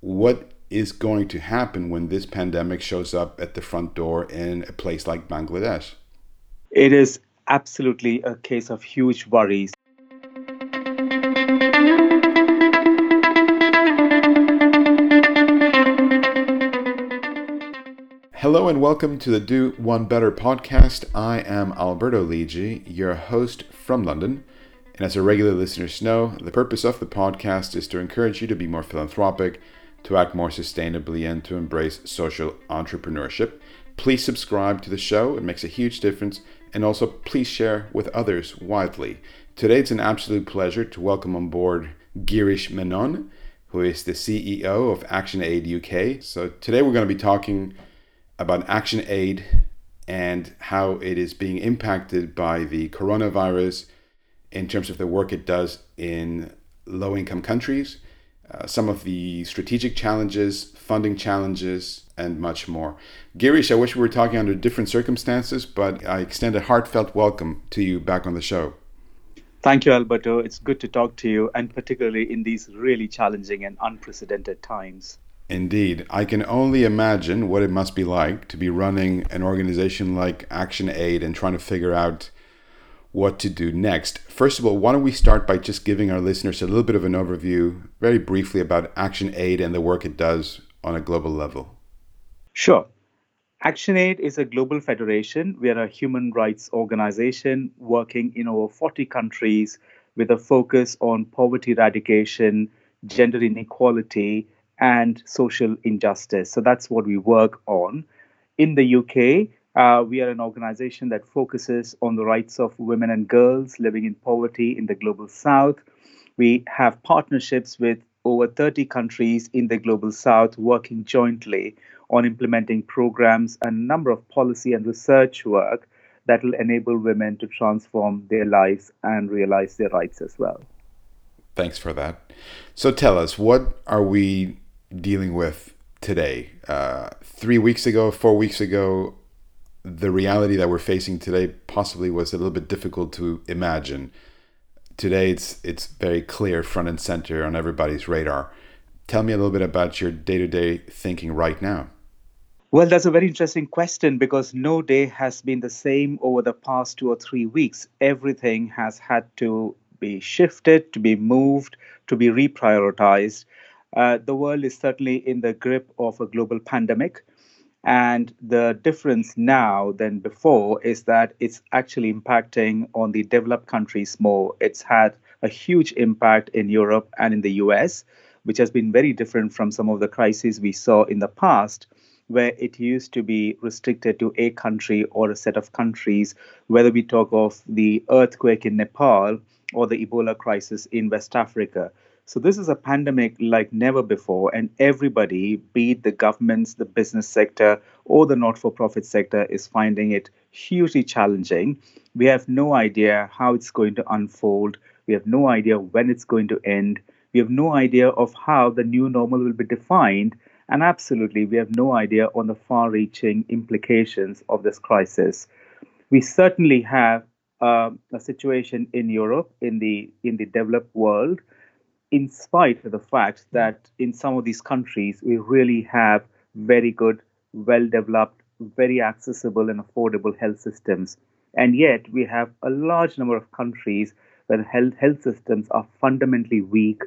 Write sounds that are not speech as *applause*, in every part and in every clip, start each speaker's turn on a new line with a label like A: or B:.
A: what is going to happen when this pandemic shows up at the front door in a place like Bangladesh?
B: It is absolutely a case of huge worries.
A: Hello and welcome to the Do One Better podcast. I am Alberto Lidji, your host from London. And as our regular listeners know, the purpose of the podcast is to encourage you to be more philanthropic to act more sustainably and to embrace social entrepreneurship. Please subscribe to the show, it makes a huge difference. And also, please share with others widely. Today, it's an absolute pleasure to welcome on board Girish Menon, who is the CEO of ActionAid UK. So, today we're going to be talking about ActionAid and how it is being impacted by the coronavirus in terms of the work it does in low income countries uh, some of the strategic challenges, funding challenges, and much more. Girish, I wish we were talking under different circumstances, but I extend a heartfelt welcome to you back on the show.
B: Thank you, Alberto. It's good to talk to you, and particularly in these really challenging and unprecedented times.
A: Indeed. I can only imagine what it must be like to be running an organization like ActionAid and trying to figure out what to do next. First of all, why don't we start by just giving our listeners a little bit of an overview, very briefly, about ActionAid and the work it does on a global level?
B: Sure. ActionAid is a global federation. We are a human rights organization working in over 40 countries with a focus on poverty eradication, gender inequality, and social injustice. So that's what we work on. In the UK, uh, we are an organization that focuses on the rights of women and girls living in poverty in the global south. We have partnerships with over 30 countries in the global south working jointly on implementing programs and a number of policy and research work that will enable women to transform their lives and realize their rights as well.
A: Thanks for that. So tell us, what are we dealing with today? Uh, three weeks ago, four weeks ago, the reality that we're facing today possibly was a little bit difficult to imagine. Today, it's it's very clear, front and center on everybody's radar. Tell me a little bit about your day to day thinking right now.
B: Well, that's a very interesting question because no day has been the same over the past two or three weeks. Everything has had to be shifted, to be moved, to be reprioritized. Uh, the world is certainly in the grip of a global pandemic. And the difference now than before is that it's actually impacting on the developed countries more. It's had a huge impact in Europe and in the US, which has been very different from some of the crises we saw in the past, where it used to be restricted to a country or a set of countries, whether we talk of the earthquake in Nepal or the Ebola crisis in West Africa. So this is a pandemic like never before, and everybody, be it the governments, the business sector, or the not-for-profit sector, is finding it hugely challenging. We have no idea how it's going to unfold. We have no idea when it's going to end. We have no idea of how the new normal will be defined. And absolutely, we have no idea on the far reaching implications of this crisis. We certainly have uh, a situation in Europe, in the, in the developed world, in spite of the fact hmm. that in some of these countries we really have very good, well developed, very accessible, and affordable health systems. And yet we have a large number of countries where health, health systems are fundamentally weak.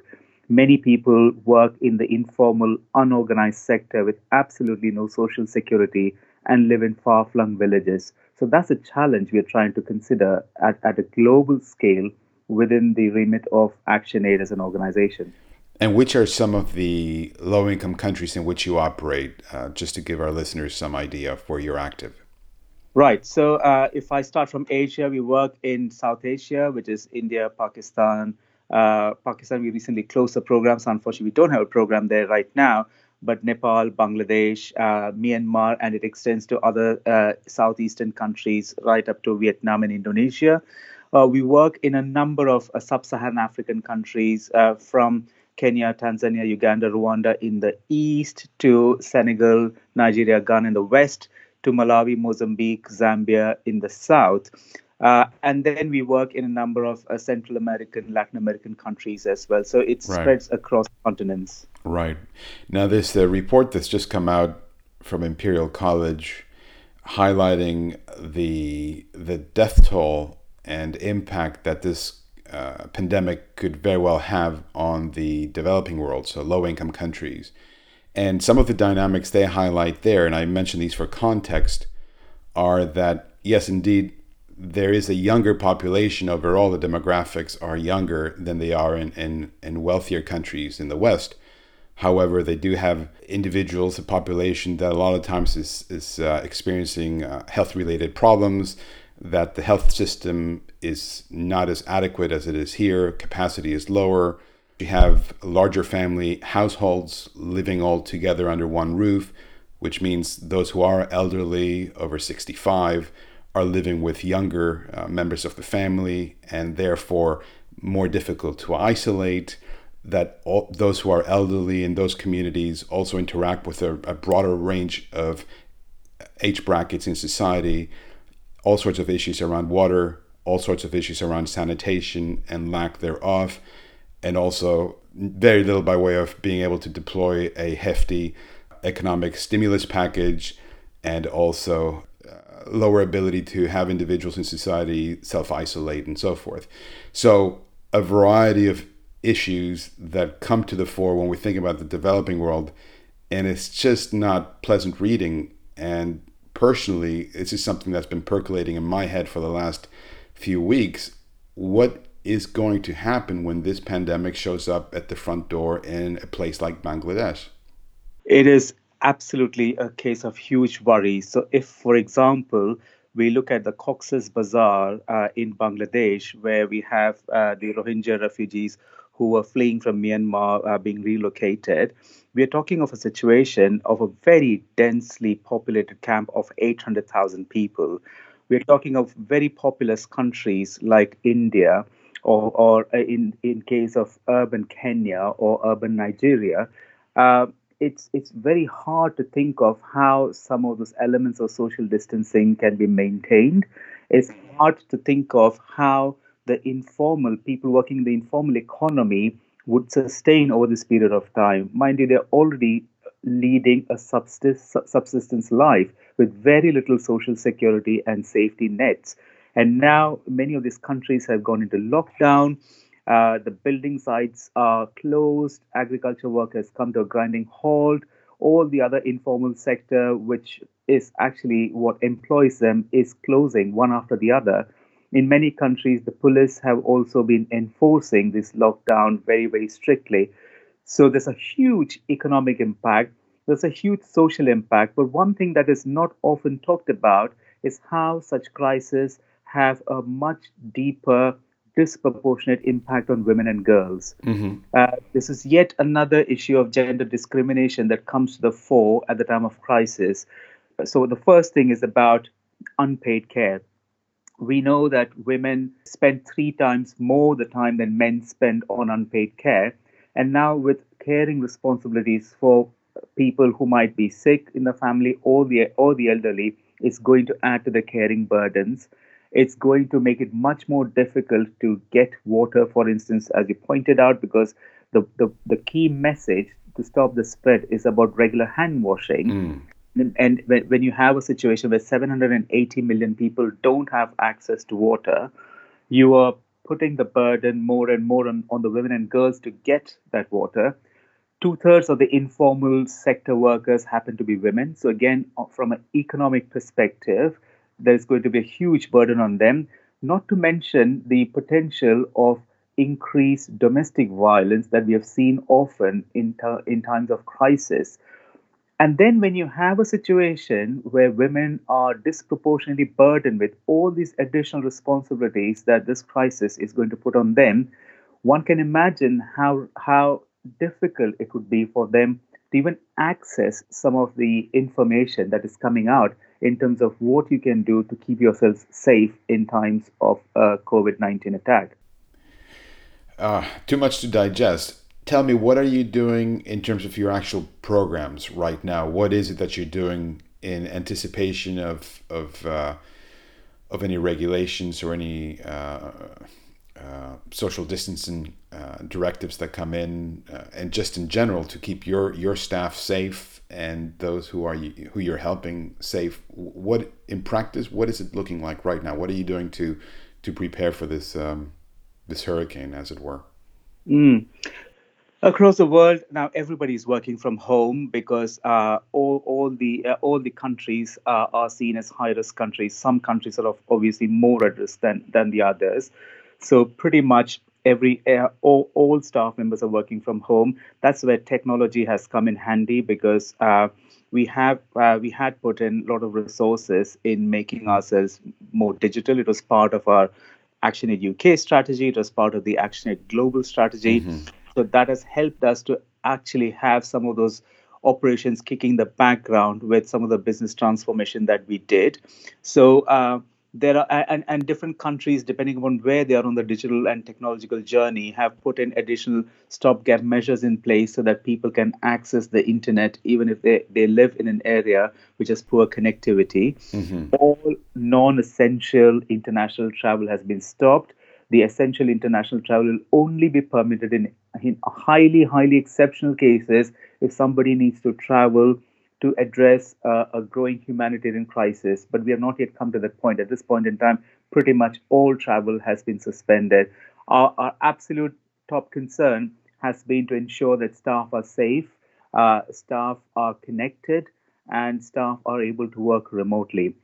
B: Many people work in the informal, unorganized sector with absolutely no social security and live in far flung villages. So that's a challenge we are trying to consider at, at a global scale within the remit of ActionAid as an organization.
A: And which are some of the low income countries in which you operate, uh, just to give our listeners some idea of where you're active?
B: Right. So, uh, if I start from Asia, we work in South Asia, which is India, Pakistan. Uh, Pakistan, we recently closed the program, so unfortunately, we don't have a program there right now. But Nepal, Bangladesh, uh, Myanmar, and it extends to other uh, southeastern countries right up to Vietnam and Indonesia. Uh, we work in a number of uh, sub Saharan African countries uh, from Kenya, Tanzania, Uganda, Rwanda in the east to Senegal, Nigeria, Ghana in the west to Malawi, Mozambique, Zambia in the south. Uh, and then we work in a number of uh, Central American, Latin American countries as well. So it right. spreads across continents.
A: Right. Now, this uh, report that's just come out from Imperial College highlighting the the death toll and impact that this uh, pandemic could very well have on the developing world, so low income countries. And some of the dynamics they highlight there, and I mention these for context, are that yes, indeed, there is a younger population overall. The demographics are younger than they are in, in, in wealthier countries in the West. However, they do have individuals, a population that a lot of times is, is uh, experiencing uh, health related problems, that the health system is not as adequate as it is here, capacity is lower. We have larger family households living all together under one roof, which means those who are elderly, over 65, are living with younger uh, members of the family and therefore more difficult to isolate that all, those who are elderly in those communities also interact with a, a broader range of age brackets in society, all sorts of issues around water, all sorts of issues around sanitation and lack thereof, and also very little by way of being able to deploy a hefty economic stimulus package and also uh, lower ability to have individuals in society self isolate and so forth. So, a variety of issues that come to the fore when we think about the developing world. And it's just not pleasant reading. And personally, this is something that's been percolating in my head for the last few weeks. What is going to happen when this pandemic shows up at the front door in a place like Bangladesh?
B: It is absolutely a case of huge worry. So, if, for example, we look at the Cox's Bazar uh, in Bangladesh, where we have uh, the Rohingya refugees who were fleeing from Myanmar uh, being relocated. We are talking of a situation of a very densely populated camp of 800,000 people. We are talking of very populous countries like India, or, or uh, in, in case of urban Kenya or urban Nigeria. Uh, it's it's very hard to think of how some of those elements of social distancing can be maintained. It's hard to think of how the informal people working in the informal economy would sustain over this period of time. Mind you, they're already leading a subsistence life with very little social security and safety nets. And now many of these countries have gone into lockdown. Uh, the building sites are closed. Agriculture work has come to a grinding halt. All the other informal sector, which is actually what employs them, is closing one after the other in many countries, the police have also been enforcing this lockdown very, very strictly. So there's a huge economic impact. There's a huge social impact. But one thing that is not often talked about is how such crises have a much deeper, disproportionate impact on women and girls. Mm-hmm. Uh, this is yet another issue of gender discrimination that comes to the fore at the time of crisis. So the first thing is about unpaid care we know that women spend three times more the time than men spend on unpaid care. And now, with caring responsibilities for people who might be sick in the family or the or the elderly, is going to add to the caring burdens. It's going to make it much more difficult to get water, for instance, as you pointed out, because the, the, the key message to stop the spread is about regular hand washing. Mm. And when you have a situation where 780 million people don't have access to water, you are putting the burden more and more on, on the women and girls to get that water. Two thirds of the informal sector workers happen to be women. So, again, uh, from an economic perspective, there's going to be a huge burden on them, not to mention the potential of increased domestic violence that we have seen often in, ter- in times of crisis. And then, when you have a situation where women are disproportionately burdened with all these additional responsibilities that this crisis is going to put on them, one can imagine how, how difficult it would be for them to even access some of the information that is coming out in terms of what you can do to keep yourselves safe in times of a COVID 19 attack.
A: Uh, too much to digest tell me what are you doing in terms of your actual programs right now? What is it that you're doing in anticipation of of uh, of any regulations or any uh, uh, social distancing uh, directives that come in, uh, and just in general to keep your your staff safe and those who are you, who you're helping safe. What in practice, what is it looking like right now? What are you doing to to prepare for this um, this hurricane, as it were?
B: Mm. Across the world now, everybody is working from home because uh, all all the uh, all the countries uh, are seen as high risk countries. Some countries are obviously more at risk than than the others. So pretty much every uh, all, all staff members are working from home. That's where technology has come in handy because uh, we have uh, we had put in a lot of resources in making ourselves more digital. It was part of our Action ActionAid UK strategy. It was part of the Action ActionAid global strategy. Mm-hmm. So that has helped us to actually have some of those operations kicking the background with some of the business transformation that we did. So uh, there are and, and different countries depending upon where they are on the digital and technological journey have put in additional stopgap measures in place so that people can access the internet even if they, they live in an area which has poor connectivity mm-hmm. all non-essential international travel has been stopped the essential international travel will only be permitted in, in highly highly exceptional cases if somebody needs to travel to address uh, a growing humanitarian crisis, but we have not yet come to that point. At this point in time, pretty much all travel has been suspended. Our, our absolute top concern has been to ensure that staff are safe, uh, staff are connected, and staff are able to work remotely.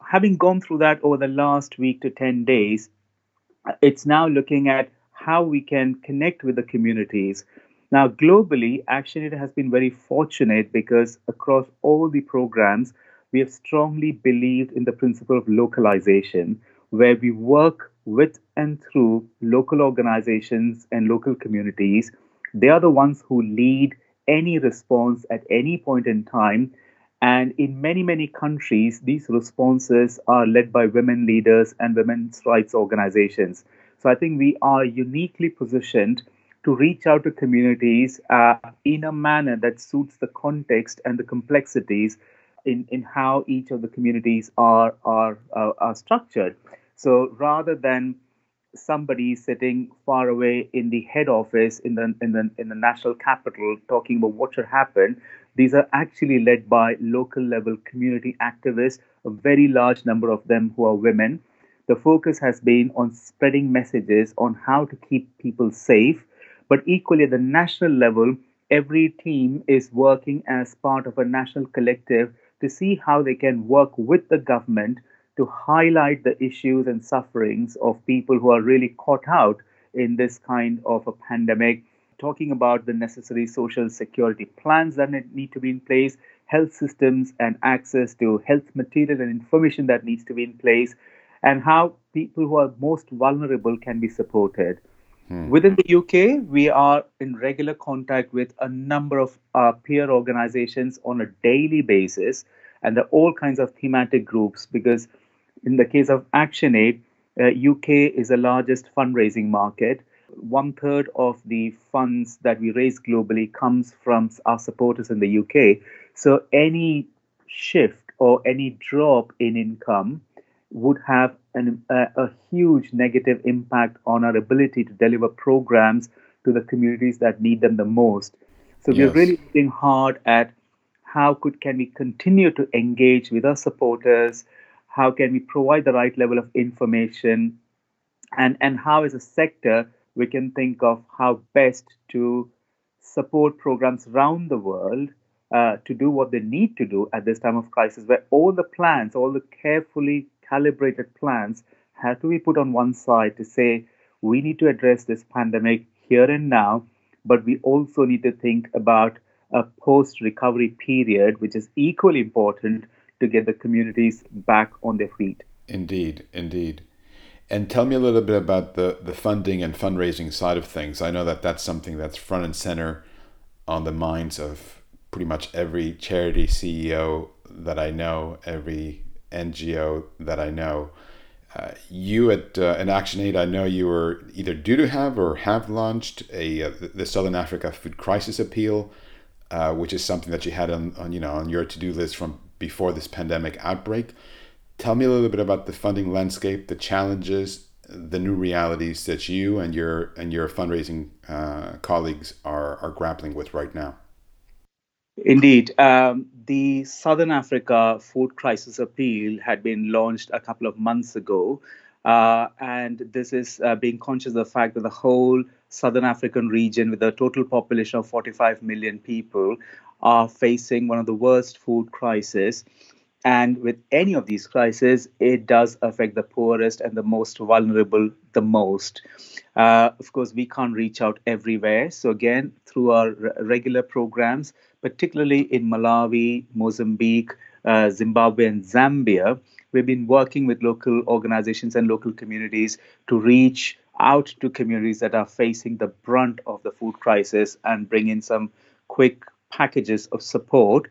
B: Having gone through that over the last week to 10 days, it's now looking at how we can connect with the communities now, globally, ActionAid has been very fortunate because across all the programs, we have strongly believed in the principle of localization, where we work with and through local organizations and local communities. They are the ones who lead any response at any point in time. And in many, many countries, these responses are led by women leaders and women's rights organizations. So I think we are uniquely positioned to reach out to communities uh, in a manner that suits the context and the complexities in, in how each of the communities are are, uh, are structured. So rather than somebody sitting far away in the head office in the in the in the national capital talking about what should happen, these are actually led by local level community activists, a very large number of them who are women. The focus has been on spreading messages on how to keep people safe but equally, at the national level, every team is working as part of a national collective to see how they can work with the government to highlight the issues and sufferings of people who are really caught out in this kind of a pandemic. Talking about the necessary social security plans that need to be in place, health systems and access to health material and information that needs to be in place, and how people who are most vulnerable can be supported. Hmm. Within the UK, we are in regular contact with a number of uh, peer organizations on a daily basis, and there are all kinds of thematic groups because, in the case of ActionAid, uh, UK is the largest fundraising market. One third of the funds that we raise globally comes from our supporters in the UK. So any shift or any drop in income would have an, a, a huge negative impact on our ability to deliver programs to the communities that need them the most. So yes. we're really looking hard at how could can we continue to engage with our supporters, how can we provide the right level of information, and and how as a sector we can think of how best to support programs around the world uh, to do what they need to do at this time of crisis, where all the plans, all the carefully calibrated plans have to be put on one side to say we need to address this pandemic here and now, but we also need to think about a post recovery period, which is equally important to get the communities back on their feet.
A: Indeed, indeed. And tell me a little bit about the, the funding and fundraising side of things. I know that that's something that's front and center on the minds of pretty much every charity CEO that I know, every NGO that I know. Uh, you at uh, an ActionAid, I know you were either due to have or have launched a uh, the Southern Africa Food Crisis Appeal, uh, which is something that you had on, on you know on your to do list from before this pandemic outbreak. Tell me a little bit about the funding landscape, the challenges, the new realities that you and your and your fundraising uh, colleagues are are grappling with right now.
B: Indeed, um, the Southern Africa Food Crisis Appeal had been launched a couple of months ago, uh, and this is uh, being conscious of the fact that the whole Southern African region, with a total population of 45 million people, are facing one of the worst food crises. And with any of these crises, it does affect the poorest and the most vulnerable the most. Uh, of course, we can't reach out everywhere. So, again, through our regular programs, particularly in Malawi, Mozambique, uh, Zimbabwe, and Zambia, we've been working with local organizations and local communities to reach out to communities that are facing the brunt of the food crisis and bring in some quick packages of support.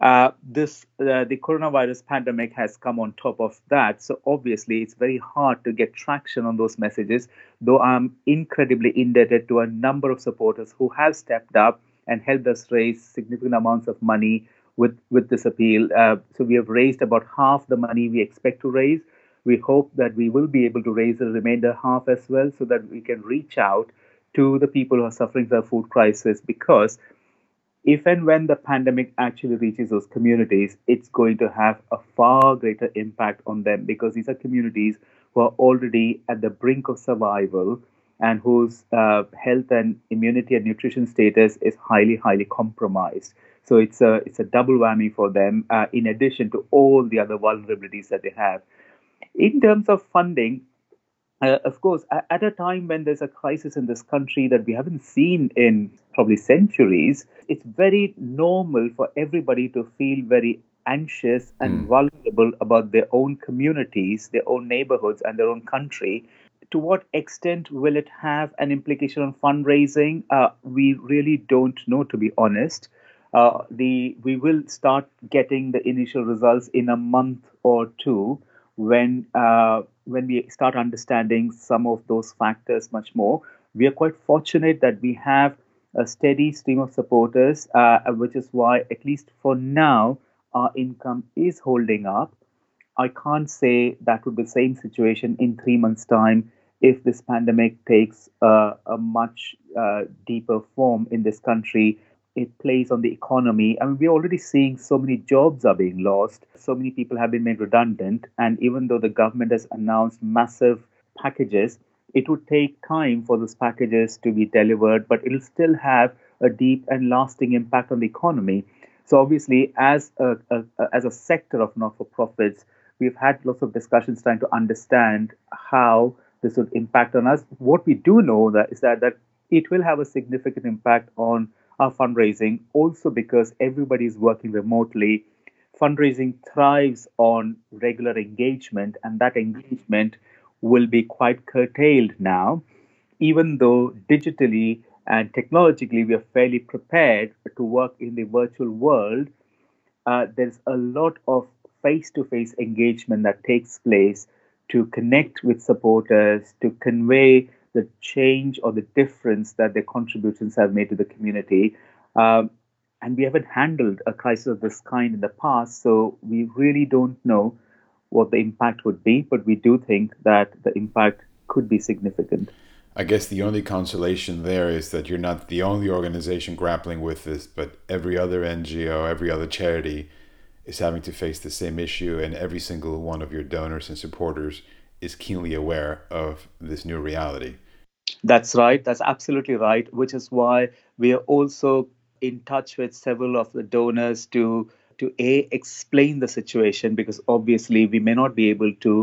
B: Uh, this uh, the coronavirus pandemic has come on top of that. So obviously it's very hard to get traction on those messages though i'm incredibly indebted to a number of supporters who have stepped up and helped us raise significant amounts of money with with this appeal. Uh, so we have raised about half the money we expect to raise. We hope that we will be able to raise the remainder half as well so that we can reach out to the people who are suffering the food crisis because if and when the pandemic actually reaches those communities, it's going to have a far greater impact on them because these are communities who are already at the brink of survival and whose uh, health and immunity and nutrition status is highly, highly compromised. So it's a it's a double whammy for them, uh, in addition to all the other vulnerabilities that they have. In terms of funding, uh, of course, at a time when there's a crisis in this country that we haven't seen in probably centuries, it's very normal for everybody to feel very anxious and mm. vulnerable about their own communities, their own neighborhoods, and their own country. To what extent will it have an implication on fundraising? Uh, we really don't know, to be honest. Uh, the we will start getting the initial results in a month or two when uh, when we start understanding some of those factors much more. We are quite fortunate that we have a steady stream of supporters, uh, which is why, at least for now, our income is holding up. I can't say that would be the same situation in three months' time if this pandemic takes uh, a much uh, deeper form in this country it plays on the economy. I mean, we're already seeing so many jobs are being lost, so many people have been made redundant. And even though the government has announced massive packages, it would take time for those packages to be delivered, but it'll still have a deep and lasting impact on the economy. So, obviously, as a, a as a sector of not for profits, we've had lots of discussions trying to understand how this would impact on us. What we do know that is that, that it will have a significant impact on our fundraising, also because everybody is working remotely. Fundraising thrives on regular engagement, and that engagement will be quite curtailed now, even though digitally and technologically we are fairly prepared to work in the virtual world. Uh, there's a lot of face to face engagement that takes place to connect with supporters, to convey the change or the difference that their contributions have made to the community. Um, and we haven't handled a crisis of this kind in the past, so we really don't know what the impact would be, but we do think that the impact could be significant.
A: I guess the only consolation there is that you're not the only organization grappling with this, but every other NGO, every other charity is having to face the same issue, and every single one of your donors and supporters is keenly aware of this new reality.
B: That's right. That's absolutely right. Which is why we are also in touch with several of the donors to to a explain the situation because obviously we may not be able to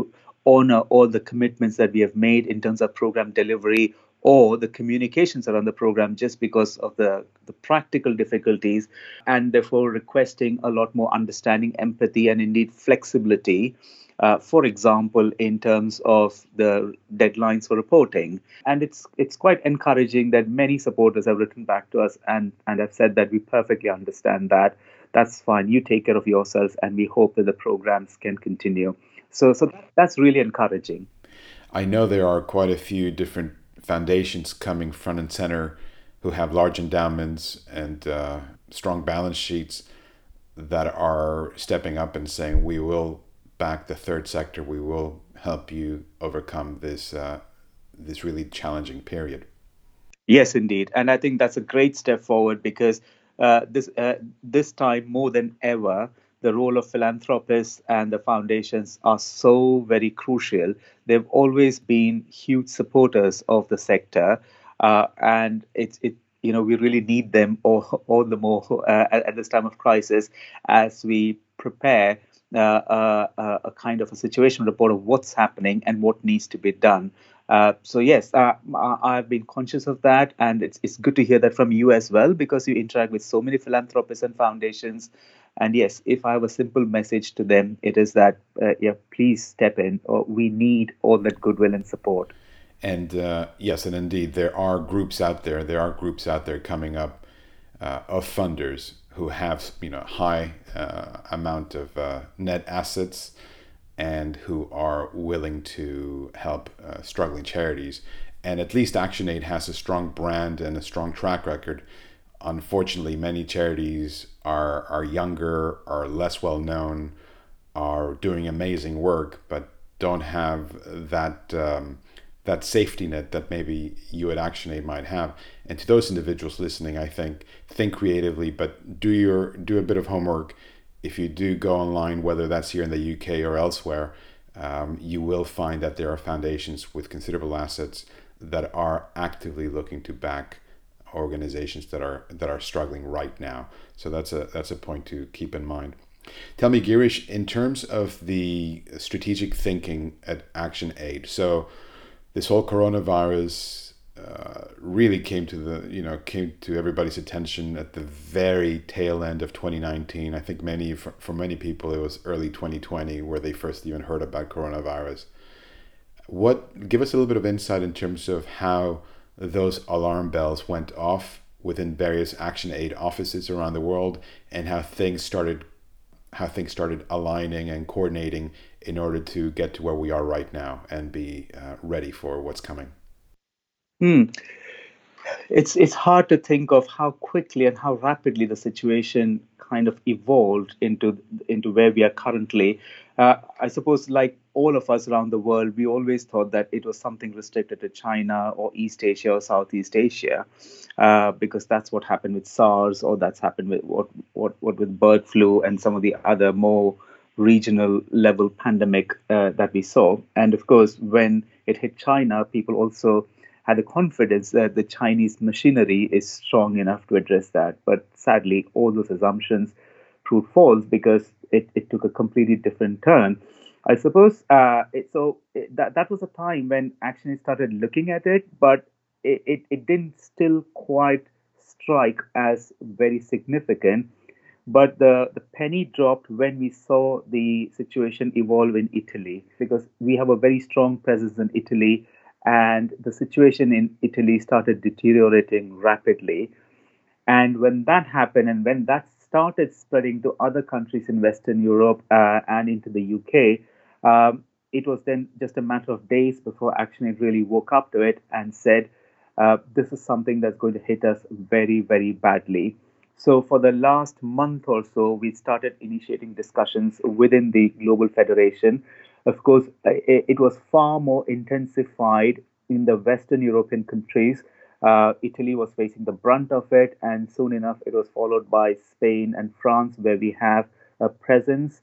B: honor all the commitments that we have made in terms of program delivery or the communications around the program just because of the, the practical difficulties and therefore requesting a lot more understanding empathy and indeed flexibility uh, for example, in terms of the deadlines for reporting. And it's it's quite encouraging that many supporters have written back to us and, and have said that we perfectly understand that. That's fine. You take care of yourselves, and we hope that the programs can continue. So, so that's really encouraging.
A: I know there are quite a few different foundations coming front and center who have large endowments and uh, strong balance sheets that are stepping up and saying we will back the third sector, we will help you overcome this uh, this really challenging period.
B: Yes, indeed, and I think that's a great step forward because uh, this uh, this time more than ever, the role of philanthropists and the foundations are so very crucial. They've always been huge supporters of the sector, uh, and it's it you know we really need them all, *laughs* all the more uh, at, at, this time of crisis as we prepare uh, a kind of a situation report of what's happening and what needs to be done. Uh, so yes, uh, I've been conscious of that, and it's it's good to hear that from you as well because you interact with so many philanthropists and foundations. And yes, if I have a simple message to them, it is that uh, yeah, please step in. Or we need all that goodwill and support.
A: And uh, yes, and indeed, there are groups out there. There are groups out there coming up uh, of funders who have you know a high amount of net assets and who are willing to help uh, struggling charities. And at least ActionAid has a strong brand and a strong track record. Unfortunately, many charities are are younger, are less well known, are doing amazing work, but don't have that. Um, that safety net that maybe you at ActionAid might have. And to those individuals listening, I think think creatively, but do your do a bit of homework. If you do go online, whether that's here in the UK or elsewhere, um, you will find that there are foundations with considerable assets that are actively looking to back organizations that are that are struggling right now. So that's a that's a point to keep in mind. Tell me, Girish, in terms of the strategic thinking at Action Aid. So this whole coronavirus uh, really came to the you know came to everybody's attention at the very tail end of 2019. I think many for, for many people it was early 2020 where they first even heard about coronavirus. What give us a little bit of insight in terms of how those alarm bells went off within various action aid offices around the world and how things started how things started aligning and coordinating in order to get to where we are right now and be uh, ready for what's coming?
B: Hmm. It's it's hard to think of how quickly and how rapidly the situation kind of evolved into into where we are currently. Uh, I suppose, like all of us around the world, we always thought that it was something restricted to China or East Asia or Southeast Asia, uh, because that's what happened with SARS or that's happened with what what what with bird flu and some of the other more regional level pandemic uh, that we saw. And of course, when it hit China, people also had the confidence that the Chinese machinery is strong enough to address that. But sadly, all those assumptions proved false because it, it took a completely different turn. I suppose uh, it, so. It, that that was a time when actually started looking at it, but it, it, it didn't still quite strike as very significant but the, the penny dropped when we saw the situation evolve in Italy because we have a very strong presence in Italy and the situation in Italy started deteriorating rapidly. And when that happened and when that started spreading to other countries in Western Europe uh, and into the UK, um, it was then just a matter of days before ActionAid really woke up to it and said, uh, this is something that's going to hit us very, very badly. So, for the last month or so, we started initiating discussions within the Global Federation. Of course, it was far more intensified in the Western European countries. Uh, Italy was facing the brunt of it, and soon enough, it was followed by Spain and France, where we have a presence.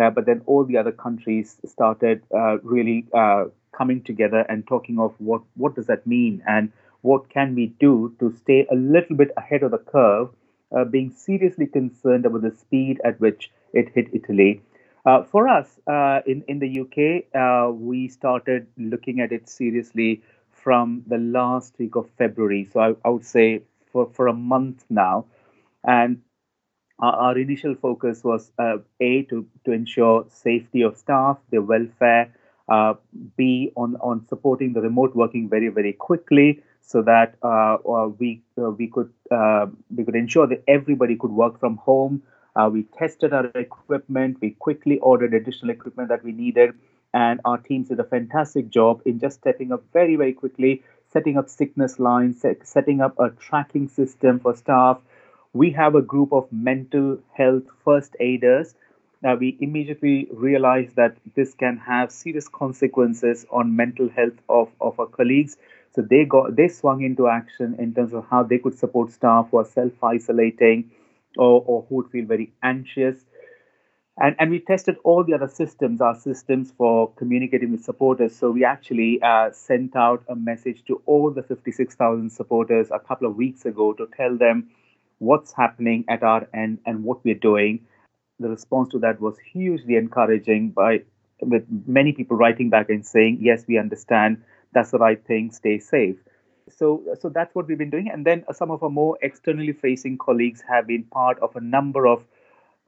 B: Uh, but then all the other countries started uh, really uh, coming together and talking of what what does that mean and what can we do to stay a little bit ahead of the curve uh, being seriously concerned about the speed at which it hit Italy. Uh, for us uh, in, in the UK, uh, we started looking at it seriously from the last week of February. So I, I would say for, for a month now. And our, our initial focus was uh, A, to, to ensure safety of staff, their welfare, uh, B, on, on supporting the remote working very, very quickly so that uh, we we could we could ensure that everybody could work from home. We tested our equipment. We quickly ordered additional equipment that we needed, and our teams did a fantastic job in just stepping up very very quickly, setting up sickness lines, set, setting up a tracking system for staff. We have a group of mental health first aiders uh, we immediately realized that this can have serious consequences on mental health of, of our colleagues. So they got they swung into action in terms of how they could support staff who are self isolating or, or who would feel very anxious. And, and we tested all the other systems, our systems for communicating with supporters. So we actually uh, sent out a message to all the 56,000 supporters a couple of weeks ago to tell them what's happening at our end and what we're doing. The response to that was hugely encouraging by with many people writing back and saying, yes, we understand, that's the right thing, stay safe. So, so that's what we've been doing. And then some of our more externally facing colleagues have been part of a number of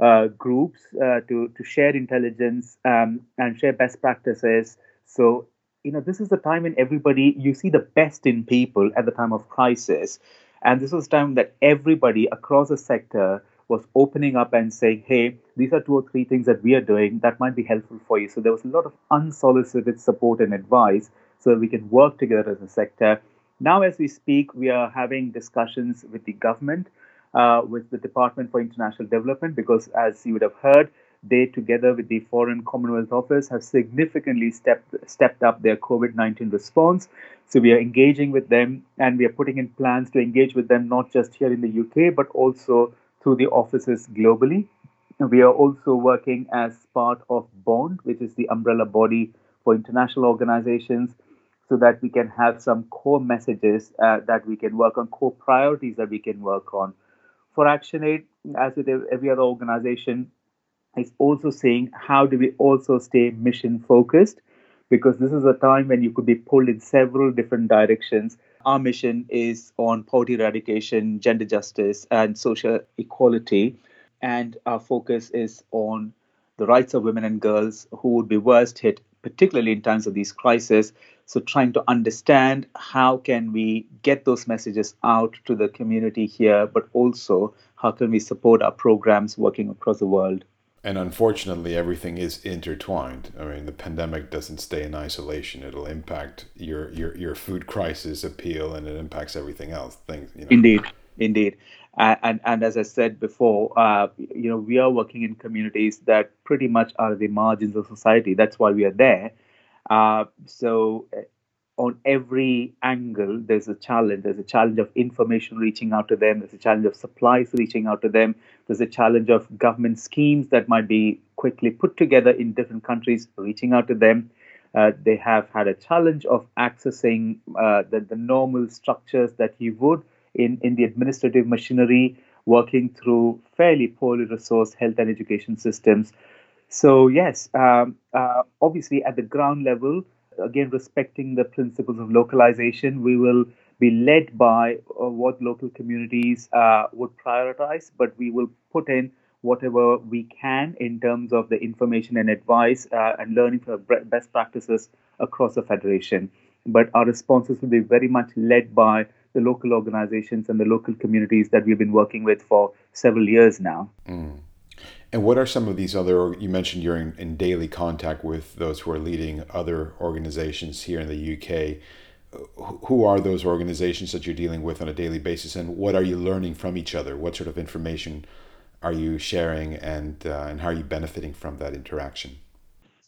B: uh, groups uh, to, to share intelligence um, and share best practices. So, you know, this is the time when everybody, you see the best in people at the time of crisis. And this was time that everybody across the sector was opening up and saying, hey, these are two or three things that we are doing that might be helpful for you. So there was a lot of unsolicited support and advice so we can work together as a sector. Now, as we speak, we are having discussions with the government, uh, with the Department for International Development, because as you would have heard, they, together with the Foreign Commonwealth Office, have significantly stepped stepped up their COVID nineteen response. So we are engaging with them, and we are putting in plans to engage with them not just here in the UK, but also through the offices globally. We are also working as part of BOND, which is the umbrella body for international organizations, so that we can have some core messages uh, that we can work on, core priorities that we can work on. For ActionAid, as with every other organization, is also saying how do we also stay mission focused? Because this is a time when you could be pulled in several different directions. Our mission is on poverty eradication gender justice and social equality. And our focus is on the rights of women and girls who would be worst hit particularly in times of these crises so trying to understand how can we get those messages out to the community here but also how can we support our programs working across the world
A: and unfortunately, everything is intertwined. I mean, the pandemic doesn't stay in isolation. It'll impact your your, your food crisis appeal, and it impacts everything else. Things, you know.
B: Indeed, indeed. Uh, and and as I said before, uh, you know, we are working in communities that pretty much are the margins of society. That's why we are there. Uh, so on every angle, there's a challenge. There's a challenge of information reaching out to them. There's a challenge of supplies reaching out to them. There's a challenge of government schemes that might be quickly put together in different countries reaching out to them. Uh, they have had a challenge of accessing uh, the, the normal structures that you would in, in the administrative machinery, working through fairly poorly resourced health and education systems. So, yes, um, uh, obviously at the ground level, again respecting the principles of localization. We will be led by uh, what local communities uh, would prioritize, but we will put in whatever we can in terms of the information and advice uh, and learning from best practices across the federation. But our responses will be very much led by the local organizations and the local communities that we've been working with for several years now.
A: Mm. And what are some of these other? You mentioned you're in, in, daily contact with those who are leading other organizations here in the UK. Who are those organizations that you're dealing with on a daily basis, and what are you learning from each other? What sort of information are you sharing, and uh, and how are you benefiting from that interaction?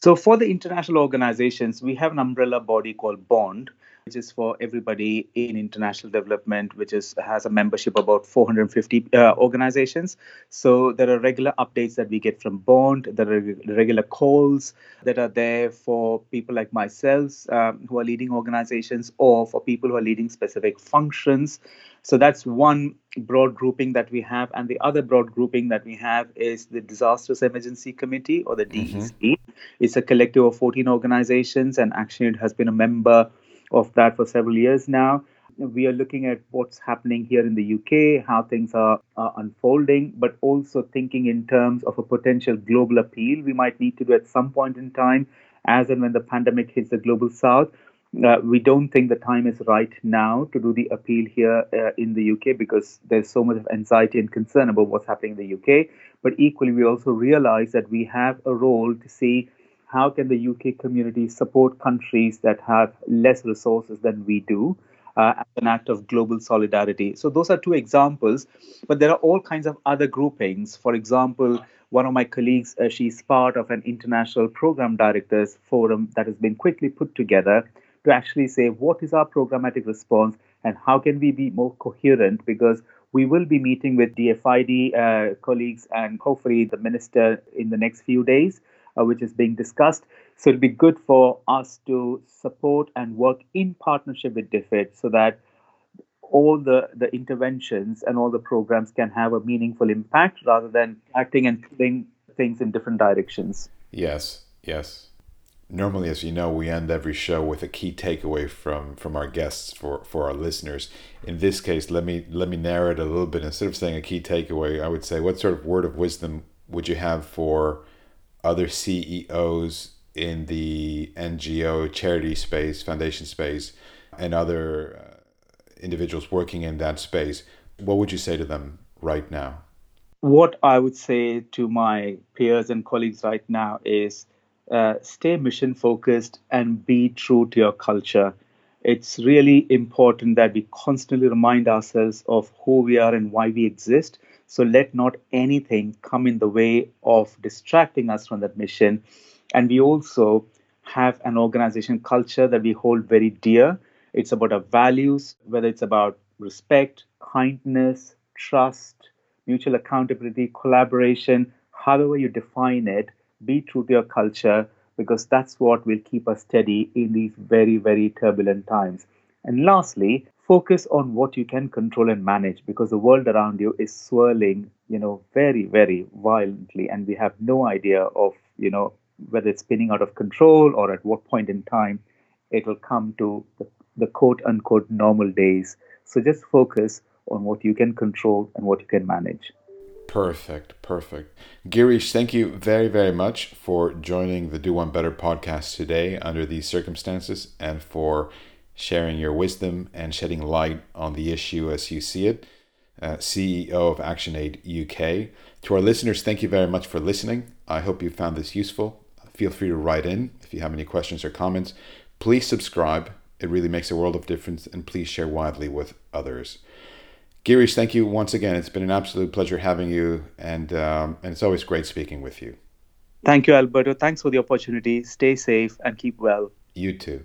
B: So, for the international organizations, we have an umbrella body called BOND, is for everybody in international development, which is has a membership of about 450 uh, organizations. So there are regular updates that we get from Bond. There are regular calls that are there for people like myself um, who are leading organizations, or for people who are leading specific functions. So that's one broad grouping that we have. And the other broad grouping that we have is the Disasters Emergency Committee or the DEC. Mm-hmm. It's a collective of 14 organizations, and ActionAid has been a member of that for several years now. We are looking at what's happening here in the UK, how things are, are unfolding, but also thinking in terms of a potential global appeal we might need to do at some point in time, as and when the pandemic hits the global south. Uh, we don't think the time is right now to do the appeal here uh, in the UK because there's so much anxiety and concern about what's happening in the UK. But equally, we also realize that we have a role to see how can the UK community support countries that have less resources than we do? uh, as an act of global solidarity. So, those are two examples, but there are all kinds of other groupings. For example, one of my colleagues, uh, she's part of an international program directors forum that has been quickly put together to actually say what is our programmatic response and how can we be more coherent because we will be meeting with DFID uh, colleagues and hopefully the minister in the next few days, uh, which is being discussed. So it'll be good for us to support and work in partnership with DFID so that all the, the interventions and all the programs can have a meaningful impact rather than acting and pulling things in different directions.
A: Yes, yes. Normally, as you know, we end every show with a key takeaway from from our guests for for our listeners. In this case, let me let me narrow it a little bit. Instead of saying a key takeaway, I would say, what sort of word of wisdom would you have for other CEOs in the NGO charity space, foundation space, and other uh, individuals working in that space, what would you say to them right now?
B: What I would say to my peers and colleagues right now is uh, stay mission focused and be true to your culture. It's really important that we constantly remind ourselves of who we are and why we exist. So let not anything come in the way of distracting us from that mission. And we also have an organization culture that we hold very dear it's about our values, whether it's about respect, kindness, trust, mutual accountability, collaboration, however you define it, be true to your culture because that's what will keep us steady in these very, very turbulent times. And lastly, focus on what you can control and manage because the world around you is swirling, you know, very, very violently, and we have no idea of, you know, whether it's spinning out of control or at what point in time it will come to the the quote unquote normal days. So just focus on what you can control and what you can manage.
A: Perfect, perfect. Girish, thank you very, very much for joining the Do One Better podcast today under these circumstances and for sharing your wisdom and shedding light on the issue as you see it. Uh, CEO of ActionAid UK. To our listeners, thank you very much for listening. I hope you found this useful. Feel free to write in if you have any questions or comments. Please subscribe it really makes a world of difference, and please share widely with others. Girish, thank you once again. It's been an absolute pleasure having you, and um, and it's always great speaking with you.
B: Thank you, Alberto. Thanks for the opportunity. Stay safe and keep well.
A: You too.